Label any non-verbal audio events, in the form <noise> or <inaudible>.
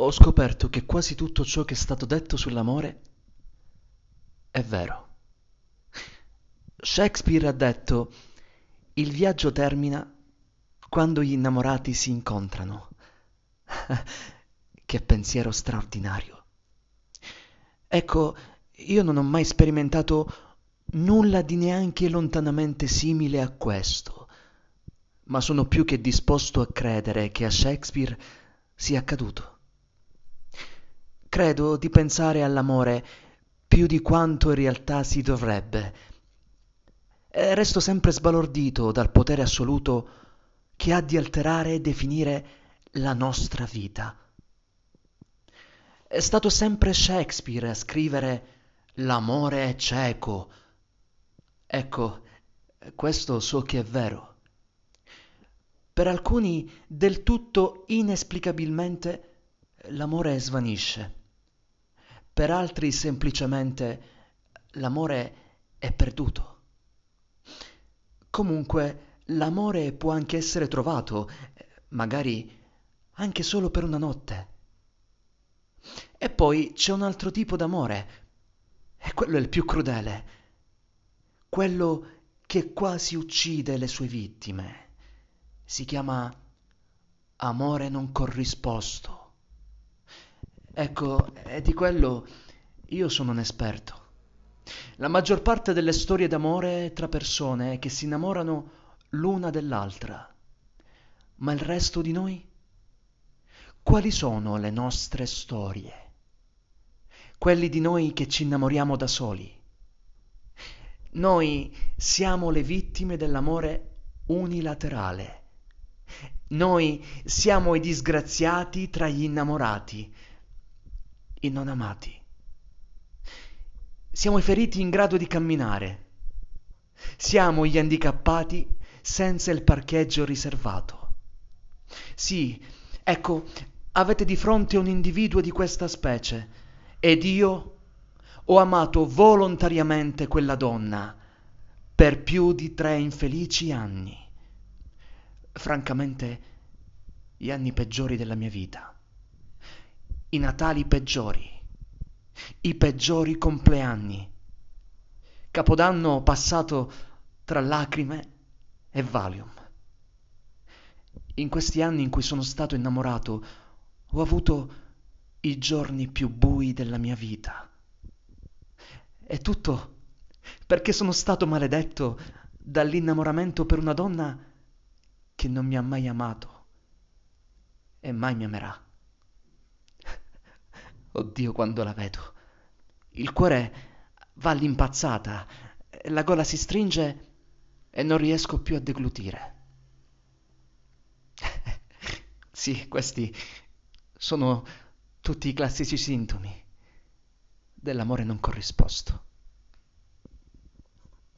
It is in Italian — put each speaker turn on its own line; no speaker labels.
ho scoperto che quasi tutto ciò che è stato detto sull'amore è vero. Shakespeare ha detto il viaggio termina quando gli innamorati si incontrano. <laughs> che pensiero straordinario. Ecco, io non ho mai sperimentato nulla di neanche lontanamente simile a questo, ma sono più che disposto a credere che a Shakespeare sia accaduto. Credo di pensare all'amore più di quanto in realtà si dovrebbe. E resto sempre sbalordito dal potere assoluto che ha di alterare e definire la nostra vita. È stato sempre Shakespeare a scrivere L'amore è cieco. Ecco, questo so che è vero. Per alcuni del tutto inesplicabilmente l'amore svanisce per altri semplicemente l'amore è perduto. Comunque l'amore può anche essere trovato, magari anche solo per una notte. E poi c'è un altro tipo d'amore, e quello è il più crudele, quello che quasi uccide le sue vittime. Si chiama amore non corrisposto. Ecco, e di quello io sono un esperto. La maggior parte delle storie d'amore è tra persone che si innamorano l'una dell'altra. Ma il resto di noi? Quali sono le nostre storie? Quelli di noi che ci innamoriamo da soli. Noi siamo le vittime dell'amore unilaterale. Noi siamo i disgraziati tra gli innamorati i non amati. Siamo i feriti in grado di camminare. Siamo gli handicappati senza il parcheggio riservato. Sì, ecco, avete di fronte un individuo di questa specie ed io ho amato volontariamente quella donna per più di tre infelici anni. Francamente, gli anni peggiori della mia vita i Natali peggiori, i peggiori compleanni, Capodanno passato tra lacrime e Valium. In questi anni in cui sono stato innamorato ho avuto i giorni più bui della mia vita. E tutto perché sono stato maledetto dall'innamoramento per una donna che non mi ha mai amato e mai mi amerà. Oddio quando la vedo. Il cuore va all'impazzata, la gola si stringe e non riesco più a deglutire. <laughs> sì, questi sono tutti i classici sintomi dell'amore non corrisposto.